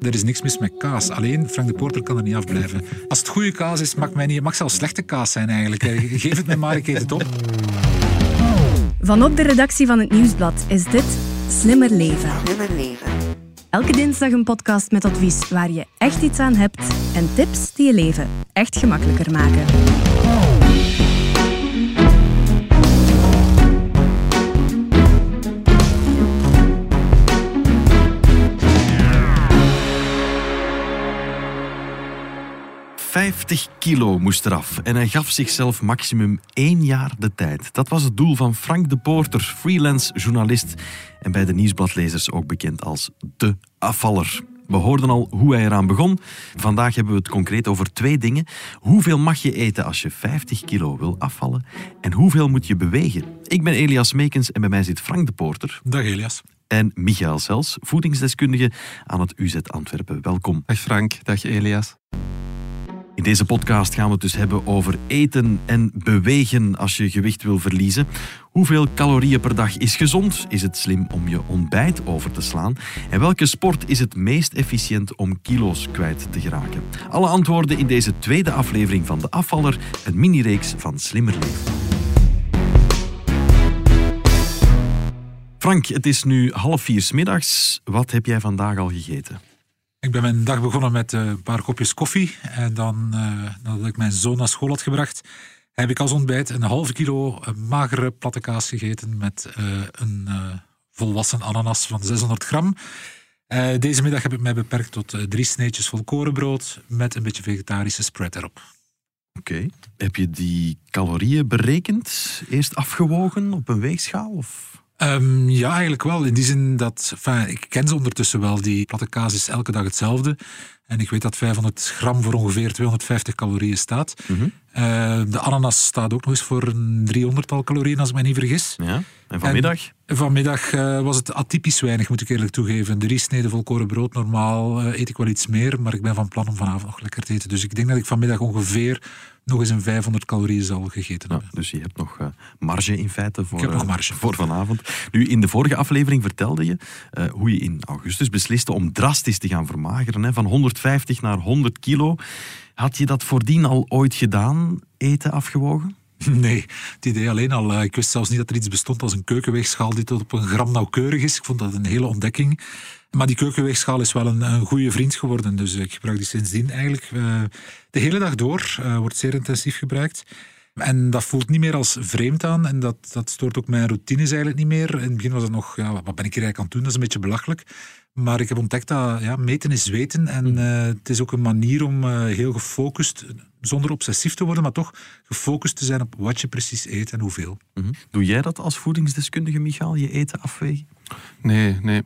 Er is niks mis met kaas. Alleen Frank de Porter kan er niet afblijven. Als het goede kaas is, mag mij niet. Het mag zelfs slechte kaas zijn eigenlijk. Geef het mij maar, ik eet het op. Vanop de redactie van het Nieuwsblad is dit Slimmer Leven. Slimmer leven. Elke dinsdag een podcast met advies waar je echt iets aan hebt en tips die je leven echt gemakkelijker maken. ...50 kilo moest eraf en hij gaf zichzelf maximum één jaar de tijd. Dat was het doel van Frank de Poorter, freelance journalist... en bij de nieuwsbladlezers ook bekend als de afvaller. We hoorden al hoe hij eraan begon. Vandaag hebben we het concreet over twee dingen. Hoeveel mag je eten als je 50 kilo wil afvallen? En hoeveel moet je bewegen? Ik ben Elias Meekens en bij mij zit Frank de Poorter. Dag Elias. En Michael Sels, voedingsdeskundige aan het UZ Antwerpen. Welkom. Dag Frank, dag Elias. In deze podcast gaan we het dus hebben over eten en bewegen als je gewicht wil verliezen. Hoeveel calorieën per dag is gezond? Is het slim om je ontbijt over te slaan? En welke sport is het meest efficiënt om kilo's kwijt te geraken? Alle antwoorden in deze tweede aflevering van De Afvaller, een mini-reeks van Slimmer Leven. Frank, het is nu half vier middags. Wat heb jij vandaag al gegeten? Ik ben mijn dag begonnen met eh, een paar kopjes koffie. En dan, eh, nadat ik mijn zoon naar school had gebracht, heb ik als ontbijt een halve kilo eh, magere platte kaas gegeten met een volwassen ananas van 600 gram. Deze middag heb ik mij beperkt tot eh, drie sneetjes volkorenbrood met een beetje vegetarische spread erop. Oké. Heb je die calorieën berekend? Eerst afgewogen op een weegschaal? Of? Ehm, ja, eigenlijk wel. In die zin dat, enfin, ik ken ze ondertussen wel. Die platte kaas is elke dag hetzelfde. En ik weet dat 500 gram voor ongeveer 250 calorieën staat. Mhm. Eh, de ananas staat ook nog eens voor een 300-tal calorieën, als ik me niet vergis. Ja. En vanmiddag? En vanmiddag eh, was het atypisch weinig, moet ik eerlijk toegeven. Drie sneden volkoren brood. Normaal eh, eet ik wel iets meer, maar ik ben van plan om vanavond nog lekker te eten. Dus ik denk dat ik vanmiddag ongeveer nog eens een 500 calorieën zal gegeten Ja, hebben. dus je hebt nog eh, marge in feite voor, Ik heb nog eh, marge. voor vanavond. Nu, in de vorige aflevering vertelde je eh, hoe je in augustus besliste om drastisch te gaan vermageren. Hè, van 150 naar 100 kilo. Had je dat voordien al ooit gedaan, eten afgewogen? Nee, het idee alleen al. eh, Ik wist zelfs niet dat er iets bestond als een keukenweegschaal die tot op een gram nauwkeurig is. Ik vond dat een hele ontdekking. Maar die keukenweegschaal is wel een, een goede vriend geworden. Dus ik gebruik die sindsdien eigenlijk eh, de hele dag door. Eh, wordt zeer intensief gebruikt. En dat voelt niet meer als vreemd aan. En dat, dat stoort ook mijn routines eigenlijk niet meer. In het begin was het nog, ja, wat ben ik hier eigenlijk aan het doen? Dat is een beetje belachelijk. Maar ik heb ontdekt dat ja, meten is weten. En eh, het is ook een manier om eh, heel gefocust, zonder obsessief te worden, maar toch gefocust te zijn op wat je precies eet en hoeveel. Mhm. Doe jij dat als voedingsdeskundige, Michael, je eten afwegen? Nee, nee.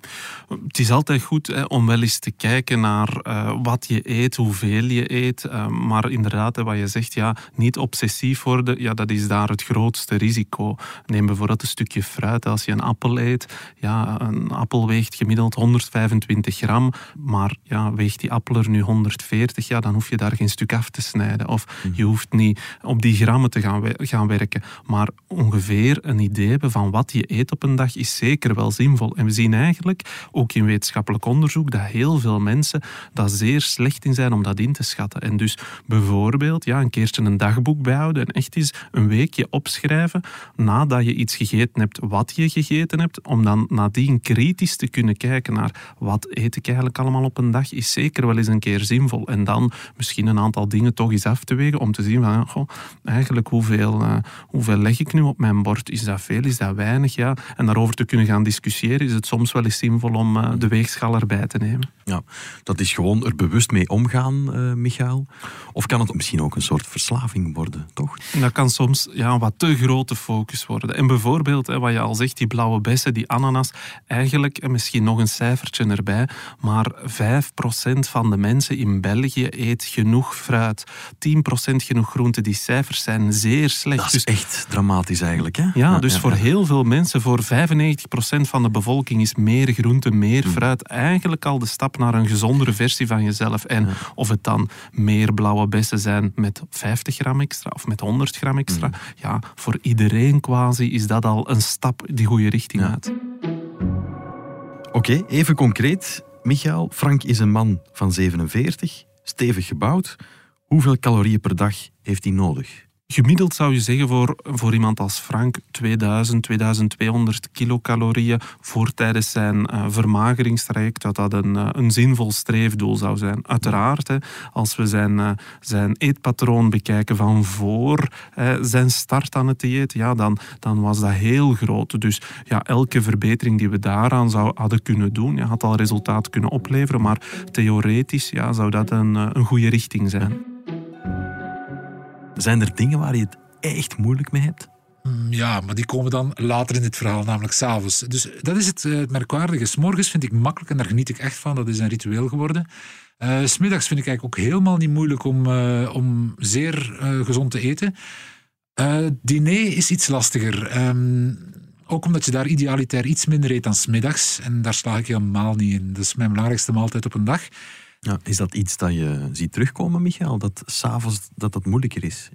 Het is altijd goed hè, om wel eens te kijken naar eh, wat je eet, hoeveel je eet. maar inderdaad, hè, wat je zegt, ja, niet obsessief worden, ja, dat is daar het grootste risico. Neem bijvoorbeeld een stukje fruit. Als je een appel eet, ja, een appel weegt gemiddeld 125 gram. Maar ja, weegt die appel er nu 140, ja, dan hoef je daar geen stuk af te snijden. Of je hoeft niet op die grammen te gaan, we- gaan werken. Maar ongeveer een idee hebben van wat je eet op een dag is zeker wel zinvol. En we zien eigenlijk, ook in wetenschappelijk onderzoek, dat heel veel mensen daar zeer slecht in zijn om dat in te schatten. En dus bijvoorbeeld ja, een keertje een dagboek bijhouden en echt eens een weekje opschrijven nadat je iets gegeten hebt, wat je gegeten hebt, om dan nadien kritisch te kunnen kijken naar wat eet ik eigenlijk allemaal op een dag, is zeker wel eens een keer zinvol. En dan misschien een aantal dingen toch eens af te wegen om te zien van, goh, eigenlijk hoeveel, eh, hoeveel leg ik nu op mijn bord? Is dat veel? Is dat weinig? Ja. En daarover te kunnen gaan discussiëren, is het soms wel eens zinvol om eh, de weegschaal erbij te nemen. Ja, dat is gewoon er bewust mee omgaan, eh Michael. Of kan het misschien ook een soort verslaving worden, toch? Dat kan soms ja, een wat te grote focus worden. En bijvoorbeeld, hè, wat je al zegt, die blauwe bessen, die ananas, eigenlijk, en misschien nog een cijfertje erbij, maar 5% van de mensen in België eet genoeg fruit. 10% genoeg groente. Die cijfers zijn zeer slecht. Dat is Dus echt dramatisch eigenlijk, hè? ja, dus voor ja. heel veel mensen, voor 95% van de bevolking, is meer groente, meer fruit eigenlijk al de stap naar een gezondere versie van jezelf. En of het dan meer blauwe bessen zijn met 50 gram extra of met 100 gram extra, ja, voor iedereen quasi is dat al een stap die goede richting uit. Oké, even concreet. Michael, Frank is een man van 47, stevig gebouwd. Hoeveel calorieën per dag heeft hij nodig? Gemiddeld zou je zeggen voor, voor iemand als Frank 2000, 2200 kilocalorieën voor tijdens zijn uh, vermageringstraject, dat dat een, uh, een zinvol streefdoel zou zijn. Uiteraard, hè, als we zijn, uh, zijn eetpatroon bekijken van voor zijn start aan het dieet, ja, dan, dan was dat heel groot. Dus ja, elke verbetering die we daaraan zou, hadden kunnen doen, ja, had al resultaat kunnen opleveren, maar theoretisch ja, zou dat een, een goede richting zijn. Zijn er dingen waar je het echt moeilijk mee hebt? Mm, ja, maar die komen dan later in het verhaal, namelijk s'avonds. Dus dat is het, uh, het merkwaardige. S'morgens vind ik makkelijk en daar geniet ik echt van. Dat is een ritueel geworden. Uh, Smiddags vind ik eigenlijk ook helemaal niet moeilijk om, om zeer gezond te eten. diner is iets lastiger. Um, ook omdat je daar idealitair iets minder eet dan smiddags. En daar sla ik helemaal niet in. Dat is mijn belangrijkste maaltijd op een dag. Is dat iets dat je ziet terugkomen, Michael? Dat s'avonds dat dat moeilijker is?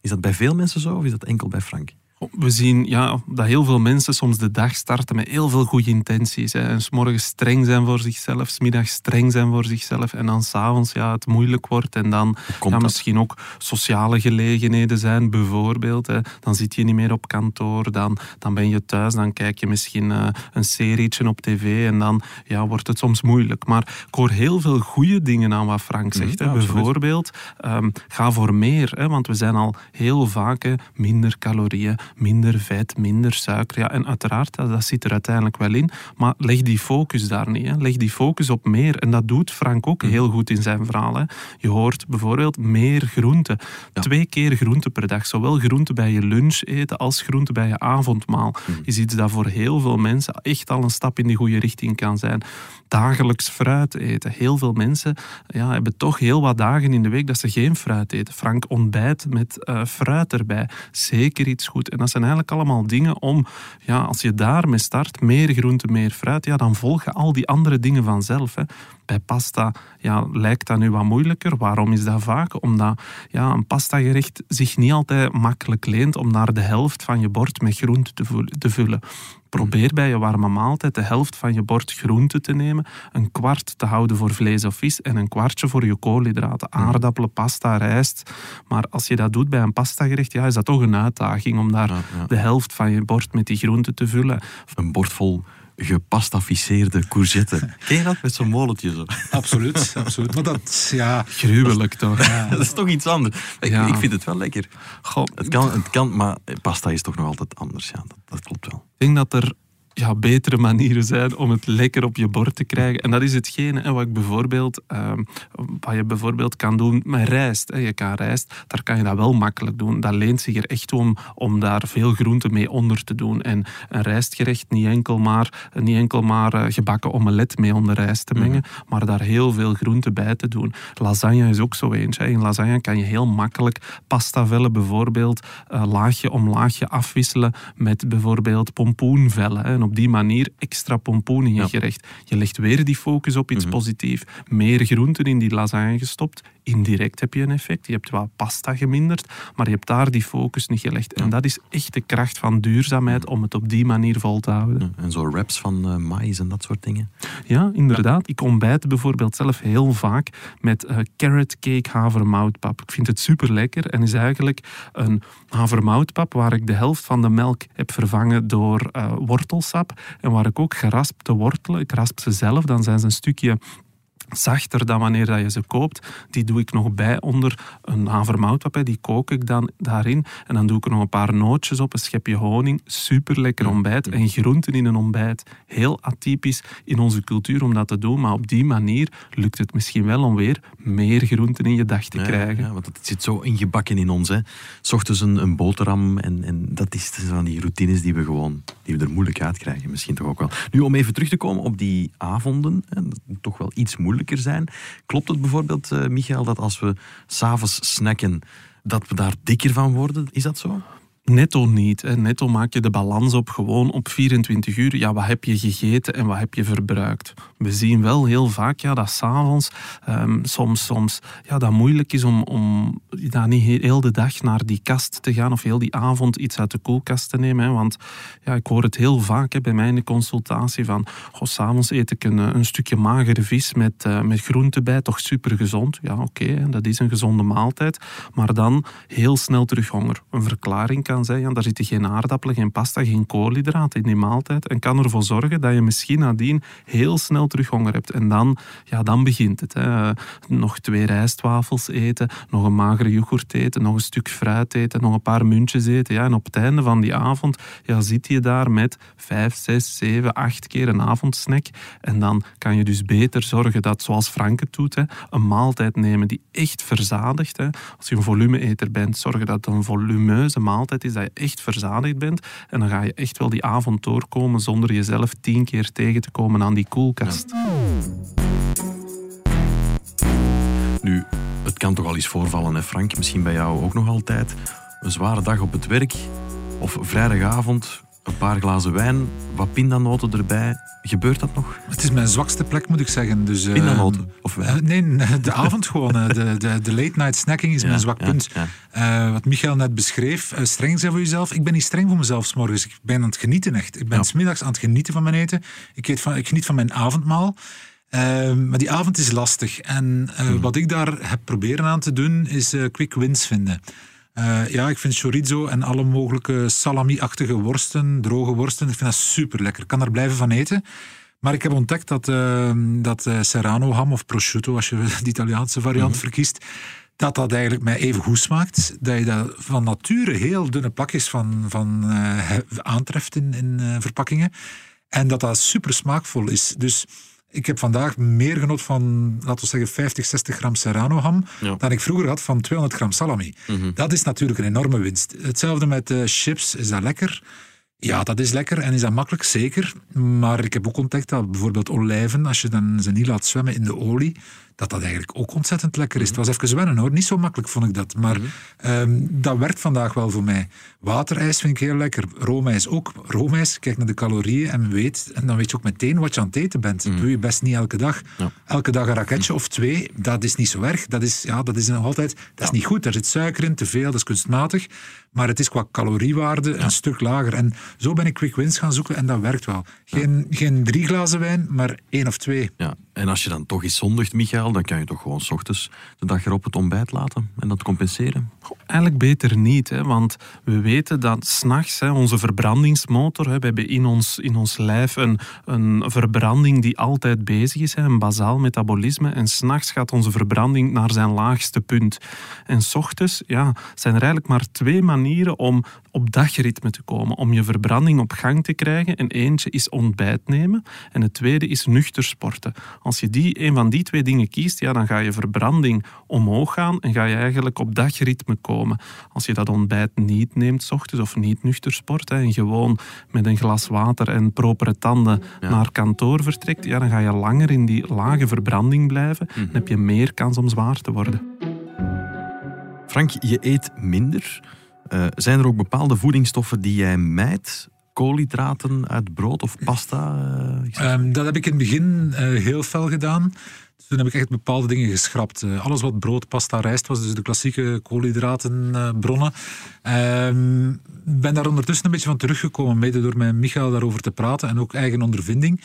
Is dat bij veel mensen zo of is dat enkel bij Frank? We zien ja, dat heel veel mensen soms de dag starten met heel veel goede intenties. Hè. En s morgens streng zijn voor zichzelf, s middags streng zijn voor zichzelf. En dan s'avonds ja, het moeilijk wordt. En dan ja, misschien ook sociale gelegenheden zijn, bijvoorbeeld. Hè. Dan zit je niet meer op kantoor, dan, dan ben je thuis, dan kijk je misschien uh, een serietje op tv. En dan ja, wordt het soms moeilijk. Maar ik hoor heel veel goede dingen aan wat Frank zegt. hè. bijvoorbeeld, um, ga voor meer. Hè, want we zijn al heel vaak hè, minder calorieën minder vet, minder suiker. Ja, en uiteraard, dat, dat zit er uiteindelijk wel in. Maar leg die focus daar niet. Hè. Leg die focus op meer. En dat doet Frank ook heel goed in zijn verhaal. Hè. Je hoort bijvoorbeeld meer groenten. Twee keer groenten per dag. Zowel groenten bij je lunch eten als groenten bij je avondmaal. Mm. Is iets dat voor heel veel mensen echt al een stap in de goede richting kan zijn dagelijks fruit eten. Heel veel mensen ja, hebben toch heel wat dagen in de week dat ze geen fruit eten. Frank ontbijt met uh, fruit erbij. Zeker iets goed. En dat zijn eigenlijk allemaal dingen om, ja, als je daarmee start, meer groente, meer fruit, ja, dan volgen al die andere dingen vanzelf. Hè. Bij pasta ja, lijkt dat nu wat moeilijker. Waarom is dat vaak? Omdat ja, een pastagerecht zich niet altijd makkelijk leent om naar de helft van je bord met groente te vullen. Probeer bij je warme maaltijd de helft van je bord groente te nemen, een kwart te houden voor vlees of vis en een kwartje voor je koolhydraten, aardappelen, pasta, rijst. Maar als je dat doet bij een pastagerecht, ja, is dat toch een uitdaging om daar de helft van je bord met die groente te vullen. Een bord vol gepastaficeerde courgette. Ken je dat met zo'n molentje zo? Absoluut, absoluut. Maar dat, ja... Gruwelijk toch? Ja. dat is toch iets anders. Ik, ja. ik vind het wel lekker. Goh. Het, kan, het kan, maar pasta is toch nog altijd anders. Ja, dat, dat klopt wel. Ik denk dat er ja, betere manieren zijn om het lekker op je bord te krijgen. En dat is hetgene hè, wat, ik bijvoorbeeld, ehm, wat je bijvoorbeeld kan doen met rijst. Hè. Je kan rijst, daar kan je dat wel makkelijk doen. Dat leent zich er echt om om daar veel groente mee onder te doen. En een rijstgerecht niet enkel maar, niet enkel maar uh, gebakken omelet mee onder rijst te mengen, mhm. maar daar heel veel groente bij te doen. Lasagne is ook zo eentje. In lasagne kan je heel makkelijk pastavellen bijvoorbeeld uh, laagje om laagje afwisselen met bijvoorbeeld pompoenvellen. Hè op die manier extra pompoen in je gerecht. Je legt weer die focus op iets mm positiefs. Meer groenten in die lasagne gestopt. Indirect heb je een effect. Je hebt wat pasta geminderd, maar je hebt daar die focus niet gelegd. En dat is echt de kracht van duurzaamheid om het op die manier vol te houden. En zo wraps van uh, maïs en dat soort dingen? Ja, inderdaad. Ik ontbijt bijvoorbeeld zelf heel vaak met uh, carrot cake havermoutpap. Ik vind het super lekker en is eigenlijk een havermoutpap waar ik de helft van de melk heb vervangen door uh, en waar ik ook geraspte wortelen, ik rasp ze zelf, dan zijn ze een stukje zachter dan wanneer je ze koopt. Die doe ik nog bij onder een havermoutpap. Die kook ik dan daarin. En dan doe ik er nog een paar nootjes op, een schepje honing. Super lekker ontbijt. En groenten in een ontbijt. Heel atypisch in onze cultuur om dat te doen. Maar op die manier lukt het misschien wel om weer meer groenten in je dag te krijgen. Ja, want het zit zo ingebakken in ons. Hè. S ochtends een, een boterham. En, en dat is van die routines die we gewoon die we er moeilijk uit krijgen. Misschien toch ook wel. Nu, om even terug te komen op die avonden. Hè, toch wel iets zijn. Klopt het bijvoorbeeld, uh, Michael, dat als we s'avonds snacken, dat we daar dikker van worden? Is dat zo? Netto niet. Hè. Netto maak je de balans op gewoon op 24 uur. Ja, wat heb je gegeten en wat heb je verbruikt? We zien wel heel vaak ja, dat s'avonds um, soms, soms ja, dat moeilijk is om, om ja, niet heel de dag naar die kast te gaan of heel die avond iets uit de koelkast te nemen. Hè. Want ja, ik hoor het heel vaak bij mij in consultatie van goh, s'avonds eet ik een, een stukje magere vis met, uh, met groente bij, toch super gezond. Ja, oké, dat is een gezonde maaltijd. Maar dan heel snel terug honger. Een verklaring kan zijn, ja, daar zitten geen aardappelen, geen pasta, geen koolhydraten in die maaltijd. En kan ervoor zorgen dat je misschien nadien heel snel terug honger hebt. En dan, ja, dan begint het. Hè. Nog twee rijstwafels eten, nog een magere yoghurt eten, nog een stuk fruit eten, nog een paar muntjes eten. Ja, en op het einde van die avond ja, zit je daar met vijf, zes, zeven, acht keer een avondsnack. En dan kan je dus beter zorgen dat, zoals Frank het doet, hè, een maaltijd nemen die echt verzadigt. Hè. Als je een volumeeter bent, zorgen dat een volumeuze maaltijd is, dat je echt verzadigd bent. En dan ga je echt wel die avond doorkomen zonder jezelf tien keer tegen te komen aan die koelkast. Nu, het kan toch al eens voorvallen, hè Frank? Misschien bij jou ook nog altijd. Een zware dag op het werk of vrijdagavond, een paar glazen wijn, wat pindanoten erbij. Gebeurt dat nog? Het is mijn zwakste plek, moet ik zeggen. Dus, uh, pindanoten? Of wijn? nee, de avond gewoon. de, de, de late night snacking is mijn zwak punt. Uh, wat Michael net beschreef, streng zijn voor jezelf. Ik ben niet streng voor mezelf s morgens. Ik ben aan het genieten echt. Ik ben ja. smiddags aan het genieten van mijn eten. Ik, eet van, ik geniet van mijn avondmaal. maar die avond is lastig. En hmm. wat ik daar heb proberen aan te doen, is quick wins vinden. Uh, ja, ik vind chorizo en alle mogelijke salami-achtige worsten, droge worsten, ik vind dat super lekker. Ik kan er blijven van eten. Maar ik heb ontdekt dat, uh, dat uh, serrano-ham of prosciutto, als je de Italiaanse variant mm -hmm. verkiest, dat dat eigenlijk mij even goed smaakt. Dat je dat van nature heel dunne pakjes van, van aantreft in, in verpakkingen. En dat dat super smaakvol is. Dus ik heb vandaag meer genot van, laten we zeggen, 50, 60 gram serrano ham ja. dan ik vroeger had van 200 gram salami. Mm -hmm. Dat is natuurlijk een enorme winst. Hetzelfde met uh, chips, is dat lekker? Ja, dat is lekker en is dat makkelijk, zeker. Maar ik heb ook ontdekt dat bijvoorbeeld olijven, als je dan ze niet laat zwemmen in de olie, dat dat eigenlijk ook ontzettend lekker is. Het was even wennen hoor, niet zo makkelijk vond ik dat. Maar um, dat werkt vandaag wel voor mij. Waterijs vind ik heel lekker. Roomijs ook. Roomijs, kijk naar de calorieën en weet, en dan weet je ook meteen wat je aan het eten bent. Dat doe je best niet elke dag. Ja. Elke dag een raketje of twee, dat is niet zo erg. Dat is, ja, dat is nog altijd, dat is niet goed. Daar zit suiker in, te veel, dat is kunstmatig. Maar het is qua caloriewaarde een stuk lager. En zo ben ik quick wins gaan zoeken en dat werkt wel. Geen, geen drie glazen wijn, maar één of twee. Ja. En als je dan toch eens zondigt, Michael, dan kan je toch gewoon s ochtends de dag erop het ontbijt laten en dat compenseren? Eigenlijk beter niet, hè, want we weten dat s'nachts onze verbrandingsmotor, hè, we hebben in ons, in ons lijf een, een verbranding die altijd bezig is, hè, een bazaal metabolisme. En s'nachts gaat onze verbranding naar zijn laagste punt. En s ochtends ja, zijn er eigenlijk maar twee manieren om op dagritme te komen, om je verbranding op gang te krijgen. En eentje is ontbijt nemen en het tweede is nuchter sporten. Als je die, een van die twee dingen kiest, ja, dan ga je verbranding omhoog gaan en ga je eigenlijk op dagritme komen. Als je dat ontbijt niet neemt, s ochtends, of niet nuchter sport, hè, en gewoon met een glas water en propere tanden ja. naar kantoor vertrekt, ja, dan ga je langer in die lage verbranding blijven. Dan heb je meer kans om zwaar te worden. Frank, je eet minder. Uh, zijn er ook bepaalde voedingsstoffen die jij mijdt? Koolhydraten uit brood of pasta? Uh, um, dat heb ik in het begin uh, heel fel gedaan. Dus toen heb ik echt bepaalde dingen geschrapt. Uh, alles wat brood, pasta, rijst was, dus de klassieke koolhydratenbronnen. Ehm, ben daar ondertussen een beetje van teruggekomen, mede door met Michael daarover te praten en ook eigen ondervinding.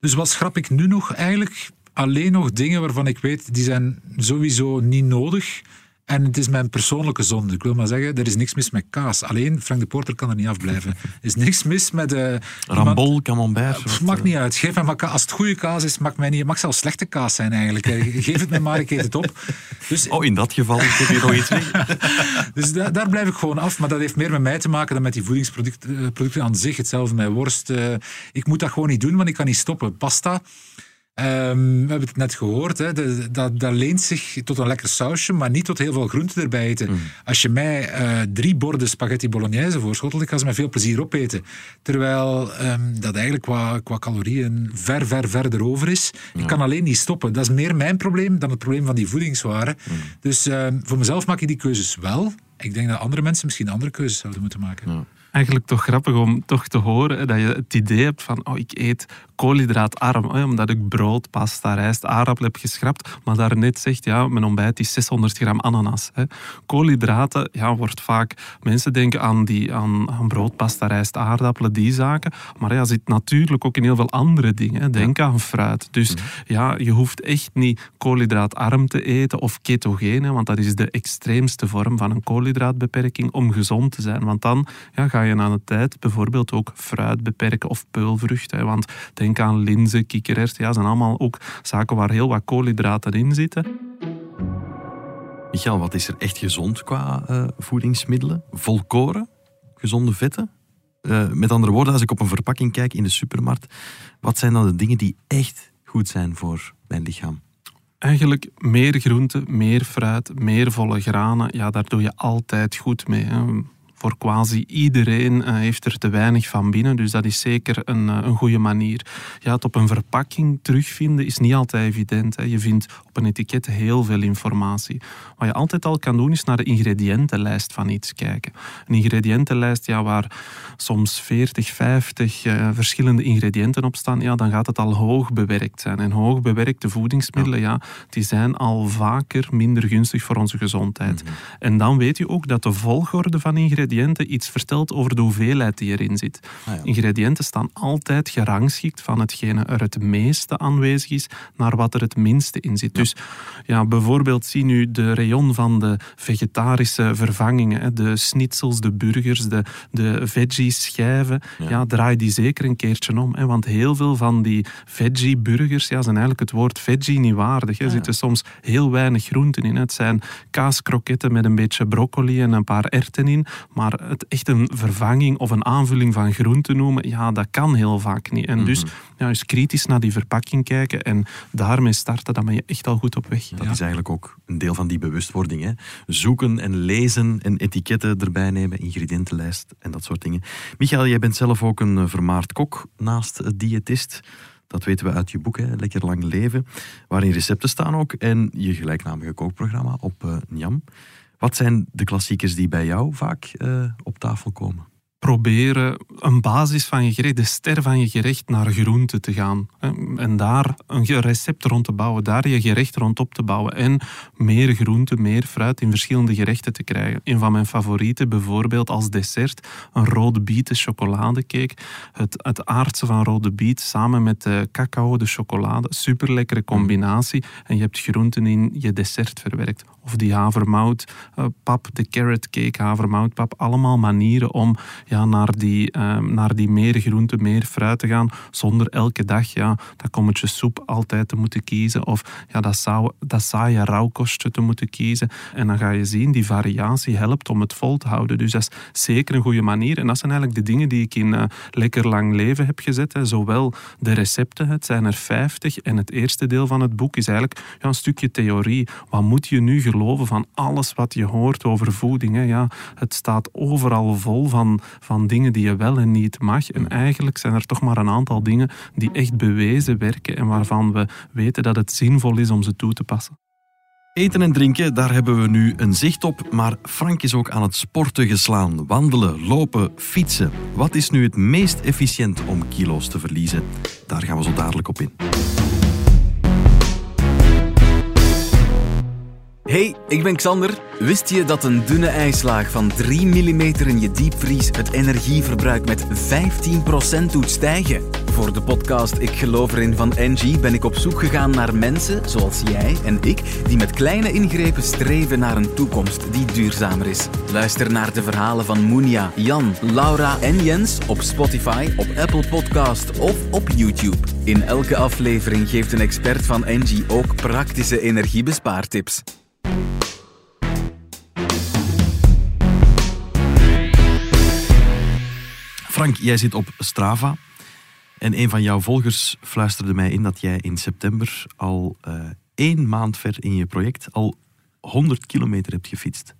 Dus wat schrap ik nu nog? Eigenlijk alleen nog dingen waarvan ik weet, die zijn sowieso niet nodig en het is mijn persoonlijke zonde. Ik wil maar zeggen, er is niks mis met kaas. Alleen Frank de Porter kan er niet afblijven. Er is niks mis met... Uh, Rambol, camembert. Uh, maakt niet uit. Geef mij Als het goede kaas is, maakt mij niet... Het mag zelfs slechte kaas zijn eigenlijk. Geef het me maar, ik eet het op. Dus, oh, in dat geval heb je nog iets mee. dus da daar blijf ik gewoon af. Maar dat heeft meer met mij te maken dan met die voedingsproducten producten aan zich. Hetzelfde met worst. Uh, ik moet dat gewoon niet doen, want ik kan niet stoppen. Pasta... Um, we hebben het net gehoord, hè, de, dat, dat leent zich tot een lekker sausje, maar niet tot heel veel groenten erbij eten. Mm. Als je mij uh, drie borden spaghetti bolognese voorschotelt, ik ga ze met veel plezier opeten. Terwijl um, dat eigenlijk qua, qua calorieën ver, ver, verder over is. Ja. Ik kan alleen niet stoppen. Dat is meer mijn probleem dan het probleem van die voedingswaren. Mm. Dus uh, voor mezelf maak ik die keuzes wel. Ik denk dat andere mensen misschien andere keuzes zouden moeten maken. Ja. Eigenlijk toch grappig om toch te horen dat je het idee hebt van oh, ik eet koolhydraatarm, hè, omdat ik brood, pasta, rijst, aardappel heb geschrapt, maar daarnet zegt ja, mijn ontbijt is 600 gram ananas. Hè. Koolhydraten ja, wordt vaak, mensen denken aan, die, aan, aan brood, pasta, rijst, aardappelen, die zaken, maar ja, zit natuurlijk ook in heel veel andere dingen. Hè. Denk aan fruit. Dus ja, je hoeft echt niet koolhydraatarm te eten of ketogene, want dat is de extreemste vorm van een koolhydraatbeperking om gezond te zijn. Want dan ja, ga je aan de tijd bijvoorbeeld ook fruit beperken of peulvruchten. Want denk aan linzen, kikkererwten, ja, zijn allemaal ook zaken waar heel wat koolhydraten in zitten. Michael, wat is er echt gezond qua eh, voedingsmiddelen? Volkoren? Gezonde vetten? Eh, met andere woorden, als ik op een verpakking kijk in de supermarkt, wat zijn dan de dingen die echt goed zijn voor mijn lichaam? Eigenlijk meer groenten, meer fruit, meer volle granen, ja, daar doe je altijd goed mee. Hè. Voor quasi iedereen uh, heeft er te weinig van binnen, dus dat is zeker een, uh, een goede manier. Ja, het op een verpakking terugvinden is niet altijd evident. Hè. Je vindt op een etiket heel veel informatie. Wat je altijd al kan doen, is naar de ingrediëntenlijst van iets kijken. Een ingrediëntenlijst ja, waar soms 40, 50 uh, verschillende ingrediënten op staan, ja, dan gaat het al hoog bewerkt zijn. En hoog bewerkte voedingsmiddelen, ja, die zijn al vaker minder gunstig voor onze gezondheid. Mm -hmm. En dan weet je ook dat de volgorde van ingrediënten iets vertelt over de hoeveelheid die erin zit. Ah, ja. Ingrediënten staan altijd gerangschikt van hetgene er het meeste aanwezig is naar wat er het minste in zit. Ja. Dus ja, bijvoorbeeld zie nu de rayon van de vegetarische vervangingen, de schnitzels, de burgers, de, de veggie-schijven, ja. ja. draai die zeker een keertje om. Hè, want heel veel van die veggie-burgers ja, zijn eigenlijk het woord veggie niet waardig. Er zitten soms heel weinig groenten in. Het zijn kaaskroketten met een beetje broccoli en een paar erwten in, maar het echt een vervanging of een aanvulling van groenten noemen, ja, dat kan heel vaak niet. En dus ja, eens kritisch naar die verpakking kijken en daarmee starten, dan ben je echt al goed op weg. Dat ja. is eigenlijk ook een deel van die bewustwording. Hè? Zoeken en lezen en etiketten erbij nemen, ingrediëntenlijst en dat soort dingen. Michael, jij bent zelf ook een vermaard kok naast diëtist. Dat weten we uit je boek, hè? Lekker Lang Leven, waarin recepten staan ook en je gelijknamige kookprogramma op uh, Njam. Wat zijn de klassiekers die bij jou vaak uh, op tafel komen? Proberen een basis van je gerecht, de ster van je gerecht, naar groente te gaan. En daar een recept rond te bouwen, daar je gerecht rond op te bouwen. En meer groente, meer fruit in verschillende gerechten te krijgen. Een van mijn favorieten, bijvoorbeeld als dessert, een rode bieten chocoladecake. Het, het aardse van rode biet samen met de cacao, de chocolade. Super lekkere combinatie. En je hebt groenten in je dessert verwerkt of die havermoutpap, de carrot cake, havermoutpap. Allemaal manieren om ja, naar, die, uh, naar die meer groente, meer fruit te gaan, zonder elke dag ja, dat kommetje soep altijd te moeten kiezen of ja, dat, sau, dat saaie rauwkostje te moeten kiezen. En dan ga je zien, die variatie helpt om het vol te houden. Dus dat is zeker een goede manier. En dat zijn eigenlijk de dingen die ik in uh, Lekker Lang Leven heb gezet. Hè. Zowel de recepten, het zijn er 50, en het eerste deel van het boek is eigenlijk ja, een stukje theorie. Wat moet je nu geloven van alles wat je hoort over voeding. Hè. Ja, het staat overal vol van, van dingen die je wel en niet mag. En eigenlijk zijn er toch maar een aantal dingen die echt bewezen werken en waarvan we weten dat het zinvol is om ze toe te passen. Eten en drinken, daar hebben we nu een zicht op, maar Frank is ook aan het sporten geslaan. Wandelen, lopen, fietsen. Wat is nu het meest efficiënt om kilo's te verliezen? Daar gaan we zo dadelijk op in. Hey, ik ben Xander. Wist je dat een dunne ijslaag van 3 mm in je diepvries het energieverbruik met 15% doet stijgen? Voor de podcast Ik geloof erin van Engie ben ik op zoek gegaan naar mensen zoals jij en ik die met kleine ingrepen streven naar een toekomst die duurzamer is. Luister naar de verhalen van Moenia, Jan, Laura en Jens op Spotify, op Apple Podcast of op YouTube. In elke aflevering geeft een expert van Engie ook praktische energiebespaartips. Frank, jij zit op Strava. En een van jouw volgers fluisterde mij in dat jij in september al uh, één maand ver in je project al 100 kilometer hebt gefietst.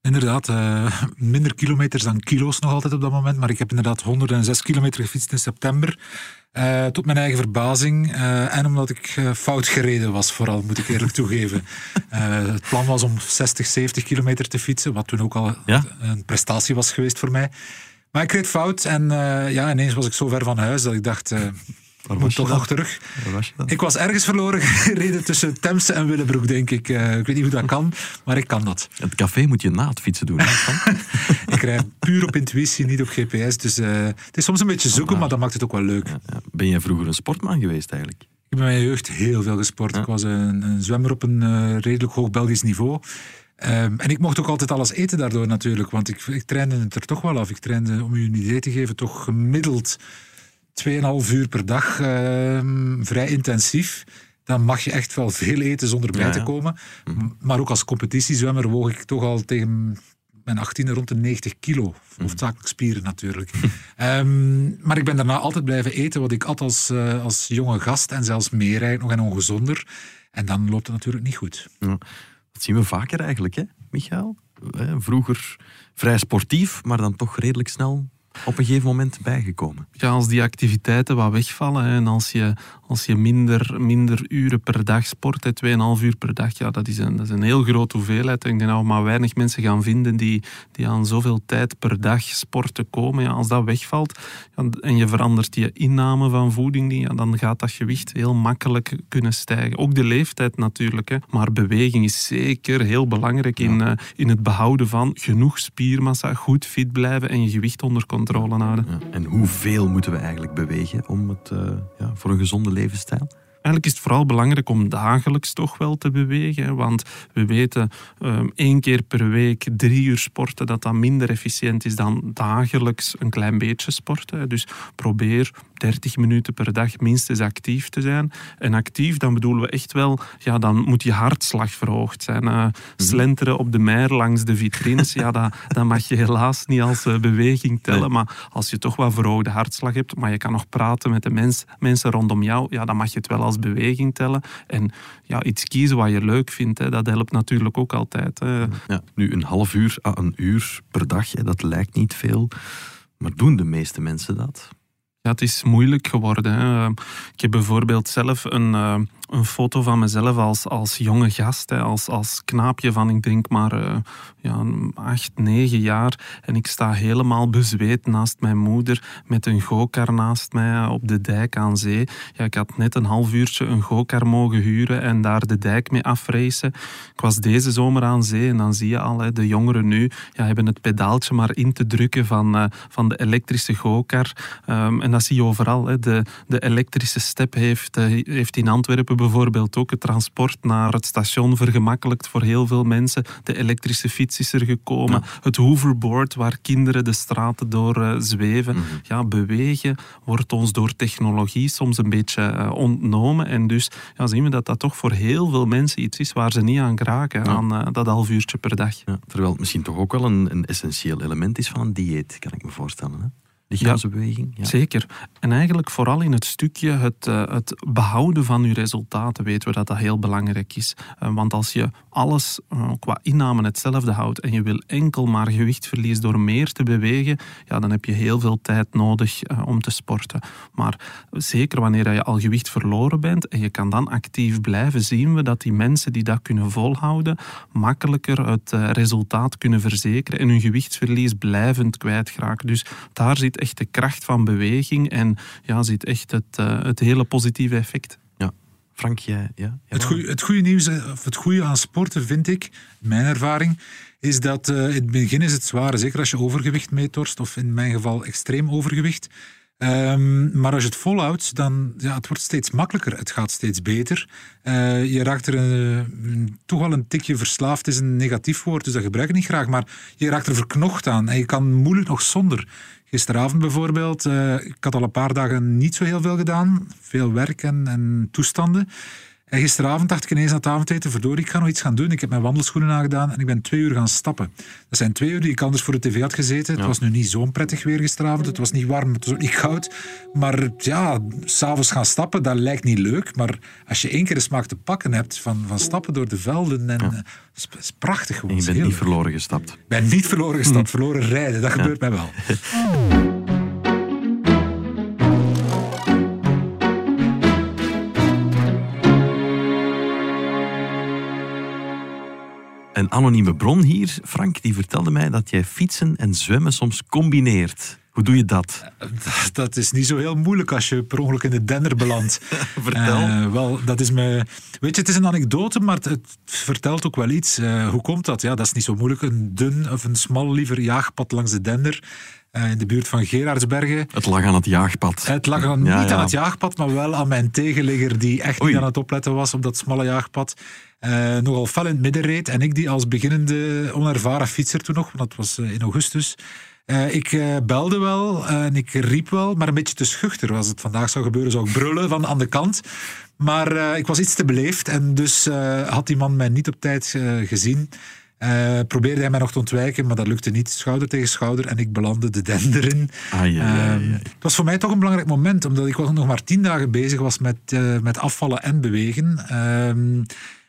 Inderdaad, uh, minder kilometers dan kilo's nog altijd op dat moment. Maar ik heb inderdaad 106 kilometer gefietst in september. Uh, tot mijn eigen verbazing. Uh, en omdat ik fout gereden was, vooral, moet ik eerlijk toegeven. het plan was om 60, 70 kilometer te fietsen, wat toen ook al ja? een prestatie was geweest voor mij. Maar ik reed fout en ja, ineens was ik zo ver van huis dat ik dacht Waar moet was je toch dan? nog terug. Was je? Ik was ergens verloren gereden tussen Temse en Willebroek, denk ik. Eh, ik weet niet hoe dat kan, maar ik kan dat. Het café moet je na het fietsen doen. Ik rijd puur op intuïtie, niet op GPS. Dus eh, het is soms een beetje zoeken, maar dat maakt het ook wel leuk. Ja, ja. Ben jij vroeger een sportman geweest eigenlijk? Ik heb in mijn jeugd heel veel gesport. Ja. Ik was een, een zwemmer op een eh, redelijk hoog Belgisch niveau. Ehm, en ik mocht ook altijd alles eten daardoor natuurlijk, want ik, ik trainde het er toch wel af. Ik trainde, om u een idee te geven, toch gemiddeld 2,5 uur per dag, ehm, vrij intensief. Dan mag je echt wel veel eten zonder bij Ja, te komen. Mhm. Maar ook als competitiezwemmer woog ik toch al tegen mijn 18e rond de 90 kilo. Mhm. Hoofdzakelijk spieren natuurlijk. Ehm, maar ik ben daarna altijd blijven eten wat ik at als, eh, als jonge gast. En zelfs meer eigenlijk nog en ongezonder. En dan loopt het natuurlijk niet goed. Dat zien we vaker eigenlijk, hè, Michael? Eh, Vroeger vrij sportief, maar dan toch redelijk snel op een gegeven moment bijgekomen. Ja, als die activiteiten wat wegvallen hè, en als je, als je minder, minder uren per dag sport, hè, 2,5 uur per dag, ja, dat, is een, dat is een heel grote hoeveelheid. Ik denk dat we maar weinig mensen gaan vinden die, die aan zoveel tijd per dag sporten komen. Ja, als dat wegvalt ja, en je verandert je inname van voeding, ja, dan gaat dat gewicht heel makkelijk kunnen stijgen. Ook de leeftijd natuurlijk, hè. maar beweging is zeker heel belangrijk in, eh, in het behouden van genoeg spiermassa, goed fit blijven en je gewicht onder controle houden. Ja. En hoeveel moeten we eigenlijk bewegen om het, eh, ja, voor een gezonde levensstijl? Eigenlijk is het vooral belangrijk om dagelijks toch wel te bewegen. Want we weten ehm, één keer per week drie uur sporten, dat dat minder efficiënt is dan dagelijks een klein beetje sporten. Dus probeer 30 minuten per dag minstens actief te zijn. En actief, dan bedoelen we echt wel, ja, dan moet je hartslag verhoogd zijn. Eh, slenteren op de mer langs de vitrines, ja, dat, dat mag je helaas niet als eh, beweging tellen. Nee. Maar als je toch wel verhoogde hartslag hebt, maar je kan nog praten met de mens, mensen rondom jou, ja, dan mag je het wel als beweging tellen. En ja, iets kiezen wat je leuk vindt, hè, dat helpt natuurlijk ook altijd. Hè. Ja, nu een half uur à een uur per dag, hè, dat lijkt niet veel. Maar doen de meeste mensen dat? Ja, het is moeilijk geworden. Hè. Ik heb bijvoorbeeld zelf een, eh, een foto van mezelf als, als jonge gast, hè, als, als knaapje van, ik denk maar, eh, ja, acht, negen jaar. En ik sta helemaal bezweet naast mijn moeder met een gokar naast mij eh, op de dijk aan zee. Ja, ik had net een half uurtje een gokar mogen huren en daar de dijk mee afracen. Ik was deze zomer aan zee en dan zie je al, hè, de jongeren nu ja, hebben het pedaaltje maar in te drukken van, eh, van de elektrische gokar. Ehm, en dat zie je overal. Hè. De, de elektrische step heeft, heeft in Antwerpen bijvoorbeeld ook het transport naar het station vergemakkelijkt voor heel veel mensen. De elektrische fiets is er gekomen. Het hoverboard waar kinderen de straten door eh, zweven. Ja, bewegen wordt ons door technologie soms een beetje eh, ontnomen. En dus ja, zien we dat dat toch voor heel veel mensen iets is waar ze niet aan geraken, Ja. aan eh, dat half uurtje per dag. Ja, terwijl het misschien toch ook wel een, een essentieel element is van een dieet, kan ik me voorstellen. Hè? Lichaamsbeweging. Ja. Zeker. En eigenlijk vooral in het stukje het, eh, het behouden van je resultaten weten we dat dat heel belangrijk is. Eh, want als je alles eh, qua inname hetzelfde houdt en je wil enkel maar gewicht verliezen door meer te bewegen, ja, dan heb je heel veel tijd nodig om te sporten. Maar zeker wanneer je al gewicht verloren bent en je kan dan actief blijven, zien we dat die mensen die dat kunnen volhouden, makkelijker het resultaat kunnen verzekeren en hun gewichtsverlies blijvend kwijtraken. Dus daar zit echt de kracht van beweging en ja, zit echt het, eh, het hele positieve effect. Frank, jij... Ja? Het goeie, het goede nieuws, eh, of het goede aan sporten vind ik, mijn ervaring, is dat eh, in het begin is het zwaar, zeker als je overgewicht meetorst, of in mijn geval extreem overgewicht. Ehm, maar als je het volhoudt, dan ja, het wordt steeds makkelijker. Het gaat steeds beter. Eh, je raakt er een- een- toch wel een tikje verslaafd, is een negatief woord, dus dat gebruik ik niet graag. Maar je raakt er verknocht aan en je kan moeilijk nog zonder. Gisteravond bijvoorbeeld, eh, ik had al een paar dagen niet zo heel veel gedaan. Veel werk en, en toestanden. En gisteravond dacht ik ineens aan het avondeten, verdorie, ik ga nog iets gaan doen. Ik heb mijn wandelschoenen aangedaan en ik ben twee uur gaan stappen. Dat zijn twee uur die ik anders voor de tv had gezeten. Het was nu niet zo'n prettig weer gisteravond. Het was niet warm, het was ook niet koud. Maar ja, s'avonds gaan stappen, dat lijkt niet leuk. Maar als je één keer de smaak te pakken hebt van, van stappen door de velden, en, ja. is, is prachtig gewoon. En je bent niet verloren gestapt. Ik ben niet verloren gestapt, verloren rijden. Dat gebeurt mij wel. Een anonieme bron hier, Frank, die vertelde mij dat jij fietsen en zwemmen soms combineert. Hoe doe je dat? Dat is niet zo heel moeilijk als je per ongeluk in de denner belandt. Vertel. Uh, wel, dat is me... Weet je, het is een anekdote, maar het, vertelt ook wel iets. Uh, hoe komt dat? Ja, dat is niet zo moeilijk. Een dun of een smal liever jaagpad langs de dender. Uh, in de buurt van Gerardsbergen. Het lag aan het jaagpad. Het lag aan, ja, niet ja. aan het jaagpad, maar wel aan mijn tegenligger die echt Oei. niet aan het opletten was op dat smalle jaagpad. Uh, nogal fel in het midden reed. En ik die als beginnende onervaren fietser toen nog, want dat was uh, in augustus. Uh, ik belde wel en ik riep wel, maar een beetje te schuchter. Als het vandaag zou gebeuren, zou ik brullen van aan de kant. Maar ik was iets te beleefd en dus had die man mij niet op tijd gezien. Uh, probeerde hij mij nog te ontwijken, maar dat lukte niet. Schouder tegen schouder en ik belandde de den erin. Ah, ja, ja, ja. Het was voor mij toch een belangrijk moment, omdat ik nog maar tien dagen bezig was met, uh, met afvallen en bewegen. Uh,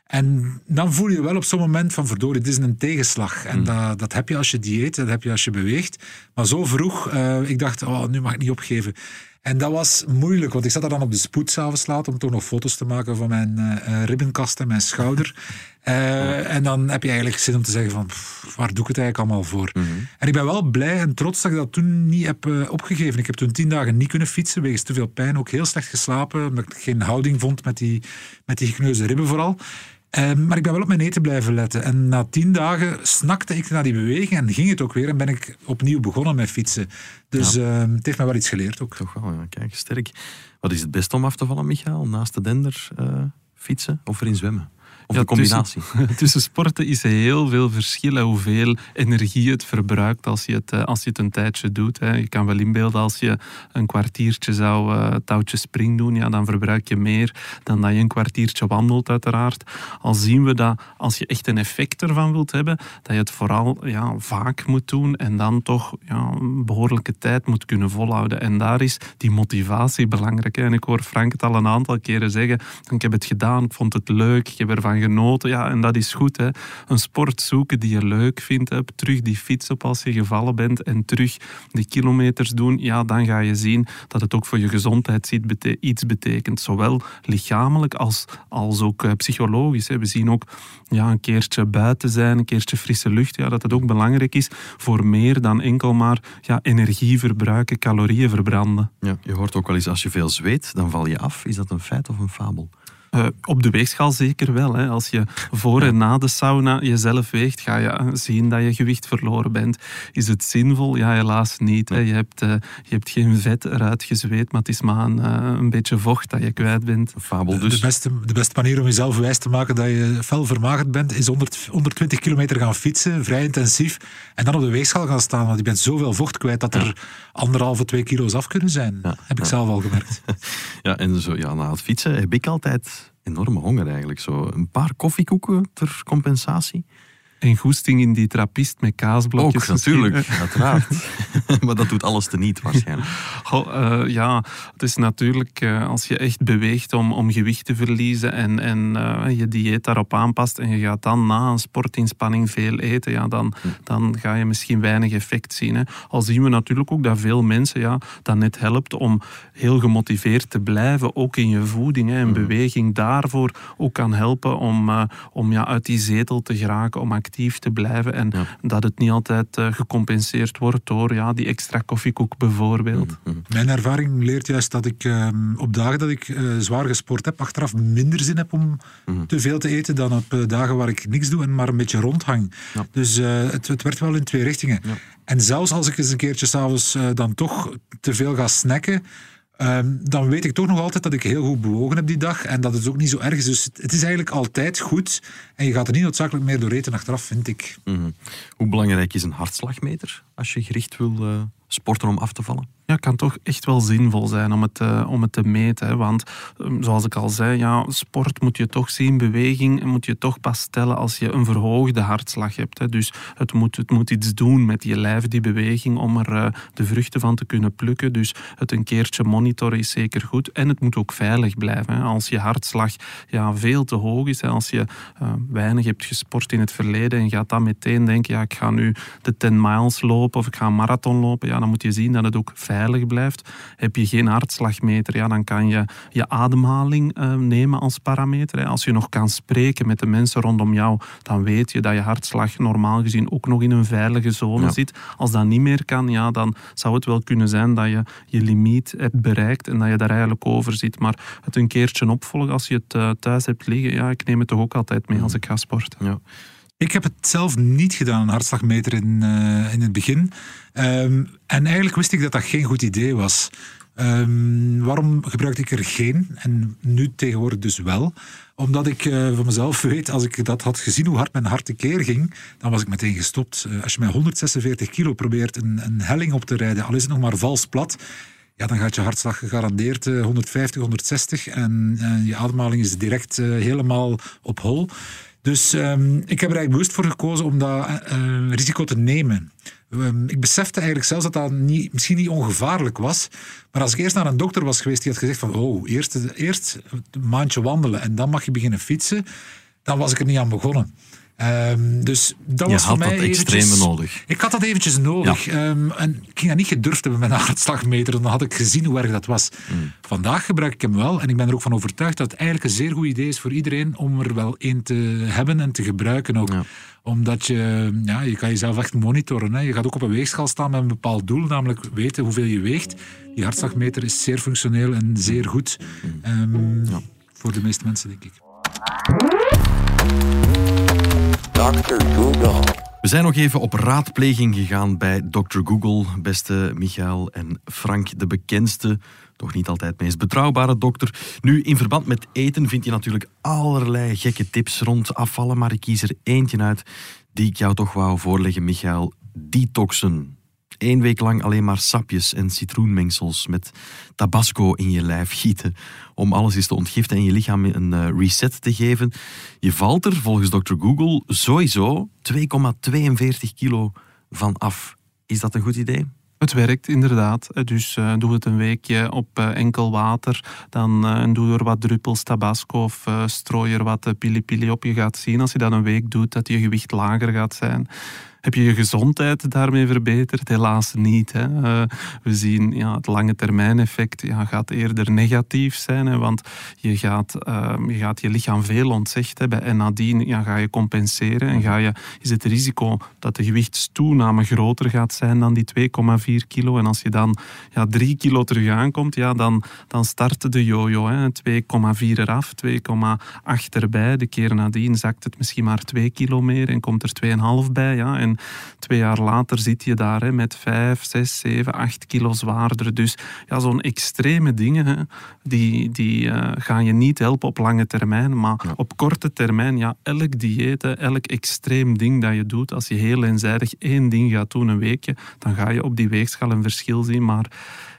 en dan voel je wel op zo'n moment van verdorie, dit is een tegenslag. En mm. dat, dat heb je als je dieet, dat heb je als je beweegt. Maar zo vroeg, uh, ik dacht, oh, nu mag ik niet opgeven. En dat was moeilijk, want ik zat er dan op de spoed s'avonds laat om toch nog foto's te maken van mijn uh, ribbenkast en mijn schouder. Uh, en dan heb je eigenlijk zin om te zeggen van, pff, waar doe ik het eigenlijk allemaal voor? Mm -hmm. En ik ben wel blij en trots dat ik dat toen niet heb uh, opgegeven. Ik heb toen tien dagen niet kunnen fietsen, wegens te veel pijn. Ook heel slecht geslapen, omdat ik geen houding vond met die, met die gekneusde ribben vooral. Uh, maar ik ben wel op mijn eten blijven letten. En na tien dagen snakte ik naar die beweging en ging het ook weer. En ben ik opnieuw begonnen met fietsen. Dus ja. uh, het heeft mij wel iets geleerd ook. Toch wel, ja. kijk, sterk. Wat is het beste om af te vallen, Michael? Naast de dender uh, fietsen of erin zwemmen? Of ja, de combinatie? Tussen, tussen, sporten is er heel veel verschil hoeveel energie het verbruikt als je het, als je het een tijdje doet. Hè. Je kan wel inbeelden als je een kwartiertje zou uh, touwtje spring doen, ja, dan verbruik je meer dan dat je een kwartiertje wandelt uiteraard. Al zien we dat als je echt een effect ervan wilt hebben, dat je het vooral ja, vaak moet doen en dan toch ja, een behoorlijke tijd moet kunnen volhouden. En daar is die motivatie belangrijk. Hè. En ik hoor Frank het al een aantal keren zeggen, ik heb het gedaan, ik vond het leuk, ik heb ervan genoten. Ja, en dat is goed. Hè. Een sport zoeken die je leuk vindt. Hè. Terug die fiets op als je gevallen bent en terug die kilometers doen. Ja, dan ga je zien dat het ook voor je gezondheid iets betekent. Zowel lichamelijk als, als ook uh, psychologisch. We zien ook ja, een keertje buiten zijn, een keertje frisse lucht. Ja, dat het ook belangrijk is voor meer dan enkel maar ja, energie verbruiken, calorieën verbranden. Ja, je hoort ook wel eens als je veel zweet, dan val je af. Is dat een feit of een fabel? Uh, op de weegschaal zeker wel. Hè. Als je voor en na de sauna jezelf weegt, ga je zien dat je gewicht verloren bent. Is het zinvol? Ja, helaas niet. Hè. Je, hebt, uh, je hebt geen vet eruit gezweet, maar het is maar een, uh, een beetje vocht dat je kwijt bent. Fabel dus. De beste, de beste manier om jezelf wijs te maken dat je fel vermagerd bent, is 100, 120 kilometer gaan fietsen, vrij intensief, en dan op de weegschaal gaan staan. Want je bent zoveel vocht kwijt dat er ja. anderhalve, twee kilo's af kunnen zijn. Ja. Heb ik ja. zelf al gemerkt. ja, en zo, ja, na het fietsen heb ik altijd enorme honger eigenlijk. Zo een paar koffiekoeken ter compensatie. En goesting in die trappist met kaasblokjes. Ook, natuurlijk, uiteraard. maar dat doet alles teniet waarschijnlijk. Oh, uh, ja, het is natuurlijk uh, als je echt beweegt om, om gewicht te verliezen en, en uh, je dieet daarop aanpast en je gaat dan na een sportinspanning veel eten, ja, dan, hm. dan ga je misschien weinig effect zien. Hè. Al zien we natuurlijk ook dat veel mensen ja, dat net helpt om heel gemotiveerd te blijven, ook in je voeding. Hè. En hm. beweging daarvoor ook kan helpen om, om ja, uit die zetel te geraken, om actief te blijven en ja. dat het niet altijd uh, gecompenseerd wordt door ja, die extra koffiekoek bijvoorbeeld. Mm -hmm. Mijn ervaring leert juist dat ik uh, op dagen dat ik uh, zwaar gesport heb, achteraf minder zin heb om mm -hmm. te veel te eten dan op dagen waar ik niks doe en maar een beetje rondhang. Ja. Dus het, het werkt wel in twee richtingen. Ja. En zelfs als ik eens een keertje s'avonds dan toch te veel ga snacken, Um, dan weet ik toch nog altijd dat ik heel goed bewogen heb die dag. En dat het ook niet zo erg is. Dus het is eigenlijk altijd goed. En je gaat er niet noodzakelijk meer door eten achteraf, vind ik. -hmm. Hoe belangrijk is een hartslagmeter als je gericht wil uh, sporten om af te vallen? ja, kan toch echt wel zinvol zijn om het, uh, om het te meten. Want um, zoals ik al zei, ja, sport moet je toch zien, beweging moet je toch pas stellen als je een verhoogde hartslag hebt. Hè? Dus het moet, het moet iets doen met je lijf, die beweging, om er uh, de vruchten van te kunnen plukken. Dus het een keertje monitoren is zeker goed. En het moet ook veilig blijven. Als je hartslag ja, veel te hoog is, hè? als je uh, weinig hebt gesport in het verleden en gaat dan meteen denken, ja, ik ga nu de 10 miles lopen of ik ga een marathon lopen, ja, dan moet je zien dat het ook veilig blijft. Heb je geen hartslagmeter, ja, dan kan je je ademhaling uh, nemen als parameter. Hè. Als je nog kan spreken met de mensen rondom jou, dan weet je dat je hartslag normaal gezien ook nog in een veilige zone ja. zit. Als dat niet meer kan, ja, dan zou het wel kunnen zijn dat je je limiet hebt bereikt en dat je daar eigenlijk over zit. Maar het een keertje opvolgen als je het uh, thuis hebt liggen, ja, ik neem het toch ook altijd mee als ik ga sporten. Ja. Ik heb het zelf niet gedaan, een hartslagmeter in, uh, in het begin. Um, en eigenlijk wist ik dat dat geen goed idee was. Um, waarom gebruikte ik er geen? En nu tegenwoordig dus wel. Omdat ik uh, van mezelf weet, als ik dat had gezien hoe hard mijn hart tekeer ging, dan was ik meteen gestopt. Uh, als je met 146 kilo probeert een, een helling op te rijden, al is het nog maar vals plat, ja, dan gaat je hartslag gegarandeerd 150, 160 en je ademhaling is direct helemaal op hol. Dus um, ik heb er eigenlijk bewust voor gekozen om dat uh, risico te nemen. Um, ik besefte eigenlijk zelfs dat dat niet, misschien niet ongevaarlijk was. Maar als ik eerst naar een dokter was geweest die had gezegd van oh, eerst, eerst een maandje wandelen en dan mag je beginnen fietsen, dan was ik er niet aan begonnen. Um, dus dat je was voor had mij dat extreme eventjes, nodig. Ik had dat eventjes nodig. Ja. Um, en ik ging dat niet gedurfd hebben met een hartslagmeter. Dan had ik gezien hoe erg dat was. Mm. Vandaag gebruik ik hem wel. En ik ben er ook van overtuigd dat het eigenlijk een zeer goed idee is voor iedereen om er wel een te hebben en te gebruiken ook. Ja. Omdat je, ja, je kan jezelf echt monitoren. Hè. Je gaat ook op een weegschaal staan met een bepaald doel, namelijk weten hoeveel je weegt. Die hartslagmeter is zeer functioneel en zeer goed. Um, Ja. Voor de meeste mensen, denk ik. Dr. Google. We zijn nog even op raadpleging gegaan bij Dr. Google, beste Michael en Frank, de bekendste, toch niet altijd meest betrouwbare dokter. Nu, in verband met eten vind je natuurlijk allerlei gekke tips rond afvallen, maar ik kies er eentje uit die ik jou toch wou voorleggen, Michael. Detoxen. Eén week lang alleen maar sapjes en citroenmengsels met tabasco in je lijf gieten om alles eens te ontgiften en je lichaam een uh, reset te geven. Je valt er volgens Dr. Google sowieso 2,42 kilo van af. Is dat een goed idee? Het werkt inderdaad. Dus uh, doe het een weekje op enkel water. Dan doe er wat druppels tabasco of strooi er wat pili pili op. Je gaat zien als je dat een week doet dat je gewicht lager gaat zijn. Heb je je gezondheid daarmee verbeterd? Helaas niet. Hè. Uh, we zien ja, het lange termijn effect ja, gaat eerder negatief zijn. Hè, want je gaat, uh, je gaat je lichaam veel ontzegd hebben. En nadien ja, ga je compenseren. En ga je, is het risico dat de gewichtstoename groter gaat zijn dan die 2,4 kilo. En als je dan ja, 3 kilo terug aankomt, ja, dan, dan start de yo-yo. 2,4 eraf, 2,8 erbij. De keer nadien zakt het misschien maar 2 kilo meer en komt er 2,5 bij. Ja. Twee jaar later zit je daar hè, met 5, 6, 7, 8 kilo zwaarder. Dus ja, zo'n extreme dingen, hè, die, die uh, gaan je niet helpen op lange termijn. Maar ja. op korte termijn, ja, elk dieet, elk extreem ding dat je doet, als je heel eenzijdig één ding gaat doen een weekje, dan ga je op die weegschaal een verschil zien. Maar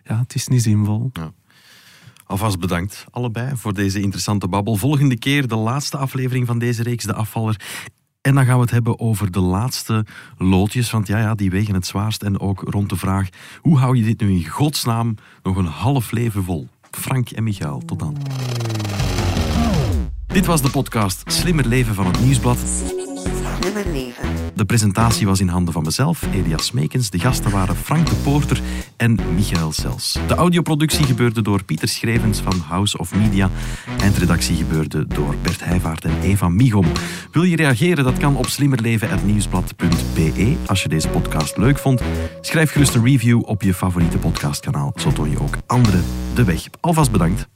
ja, het is niet zinvol. Ja. Alvast bedankt allebei voor deze interessante babbel. Volgende keer de laatste aflevering van deze reeks, De Afvaller. En dan gaan we het hebben over de laatste loodjes, want ja, ja, die wegen het zwaarst. En ook rond de vraag, hoe hou je dit nu in godsnaam nog een half leven vol? Frank en Michael, tot dan. Dit was de podcast Slimmer Leven van het Nieuwsblad. Slimmer leven. De presentatie was in handen van mezelf, Elias Smekens. De gasten waren Frank de Poorter en Michael Sels. De audioproductie gebeurde door Pieter Schrevens van House of Media. Eindredactie gebeurde door Bert Heijvaart en Eva Migom. Wil je reageren? Dat kan op slimmerleven.nieuwsblad.be. Als je deze podcast leuk vond, schrijf gerust een review op je favoriete podcastkanaal. Zo toon je ook anderen de weg. Alvast bedankt.